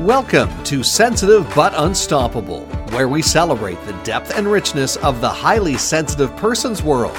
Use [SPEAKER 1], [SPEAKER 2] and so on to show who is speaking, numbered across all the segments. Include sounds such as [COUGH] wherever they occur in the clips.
[SPEAKER 1] Welcome to Sensitive but Unstoppable, where we celebrate the depth and richness of the highly sensitive person's world.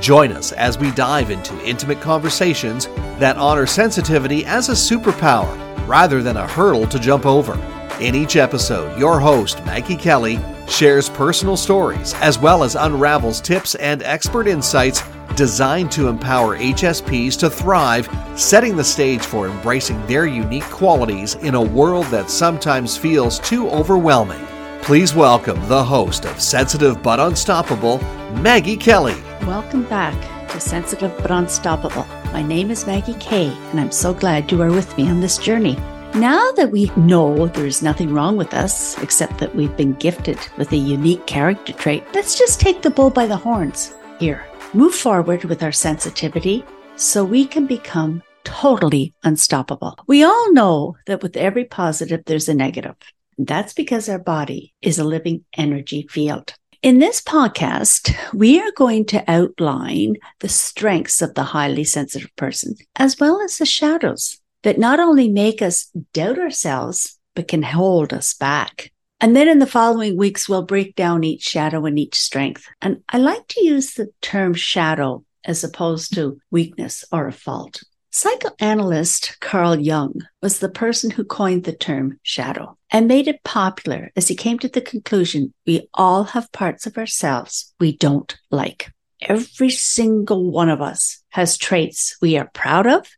[SPEAKER 1] Join us as we dive into intimate conversations that honor sensitivity as a superpower rather than a hurdle to jump over. In each episode, your host, Maggie Kelly, shares personal stories as well as unravels tips and expert insights designed to empower HSPs to thrive, setting the stage for embracing their unique qualities in a world that sometimes feels too overwhelming. Please welcome the host of Sensitive but Unstoppable, Maggie Kelly.
[SPEAKER 2] Welcome back to Sensitive but Unstoppable. My name is Maggie Kay, and I'm so glad you are with me on this journey. Now that we know there's nothing wrong with us, except that we've been gifted with a unique character trait, let's just take the bull by the horns here move forward with our sensitivity so we can become totally unstoppable. We all know that with every positive, there's a negative. That's because our body is a living energy field. In this podcast, we are going to outline the strengths of the highly sensitive person, as well as the shadows that not only make us doubt ourselves, but can hold us back. And then in the following weeks, we'll break down each shadow and each strength. And I like to use the term shadow as opposed to weakness or a fault. Psychoanalyst Carl Jung was the person who coined the term shadow and made it popular as he came to the conclusion we all have parts of ourselves we don't like. Every single one of us has traits we are proud of,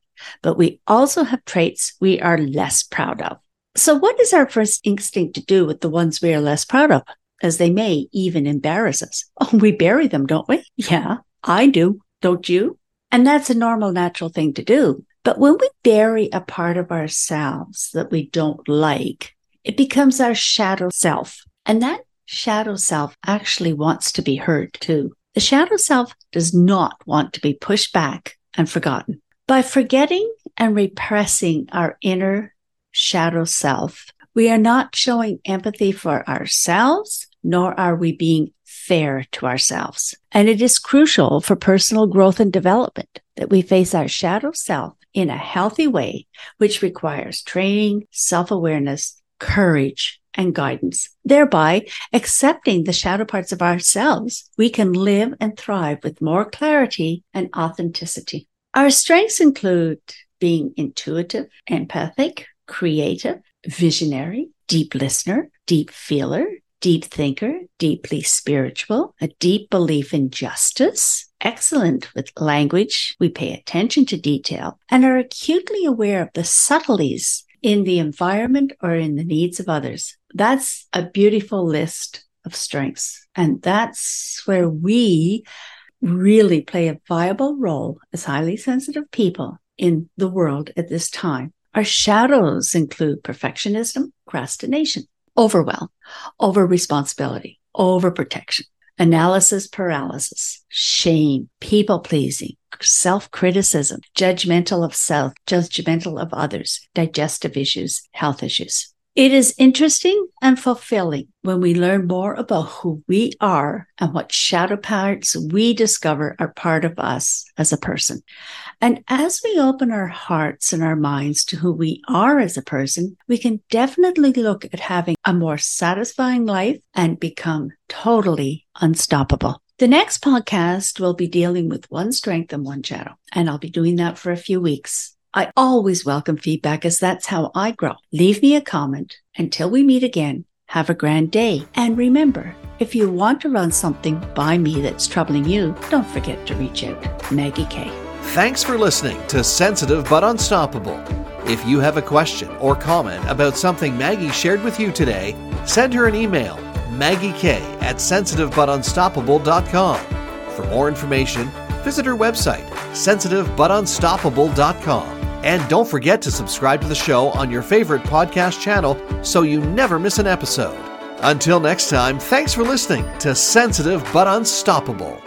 [SPEAKER 2] but we also have traits we are less proud of. So, what is our first instinct to do with the ones we are less proud of, as they may even embarrass us? [LAUGHS] Oh, we bury them, don't we? Yeah, I do. Don't you? And that's a normal, natural thing to do. But when we bury a part of ourselves that we don't like, it becomes our shadow self. And that shadow self actually wants to be heard too. The shadow self does not want to be pushed back and forgotten. By forgetting and repressing our inner shadow self. We are not showing empathy for ourselves, nor are we being fair to ourselves. And it is crucial for personal growth and development that we face our shadow self in a healthy way, which requires training, self awareness, courage, and guidance. Thereby, accepting the shadow parts of ourselves, we can live and thrive with more clarity and authenticity. Our strengths include being intuitive, empathic, creative, visionary, deep listener, deep feeler, deep thinker, deeply spiritual, a deep belief in justice, excellent with language. We pay attention to detail and are acutely aware of the subtleties in the environment or in the needs of others. That's a beautiful list of strengths. And that's where we really play a viable role as highly sensitive people in the world at this time. Our shadows include perfectionism, procrastination, overwhelm, over responsibility, overprotection, analysis paralysis, shame, people pleasing, self criticism, judgmental of self, judgmental of others, digestive issues, health issues. It is interesting and fulfilling when we learn more about who we are and what shadow parts we discover are part of us as a person. And as we open our hearts and our minds to who we are as a person, we can definitely look at having a more satisfying life and become totally unstoppable. The next podcast will be dealing with one strength and one shadow, and I'll be doing that for a few weeks. I always welcome feedback as that's how I grow. Leave me a comment. Until we meet again, have a grand day. And remember, if you want to run something by me that's troubling you, don't forget to reach out. Maggie K.
[SPEAKER 1] Thanks for listening to Sensitive but Unstoppable. If you have a question or comment about something Maggie shared with you today, send her an email, Maggie K at sensitivebutunstoppable.com. For more information, visit her website, sensitivebutunstoppable.com. And don't forget to subscribe to the show on your favorite podcast channel so you never miss an episode. Until next time, thanks for listening to Sensitive but Unstoppable.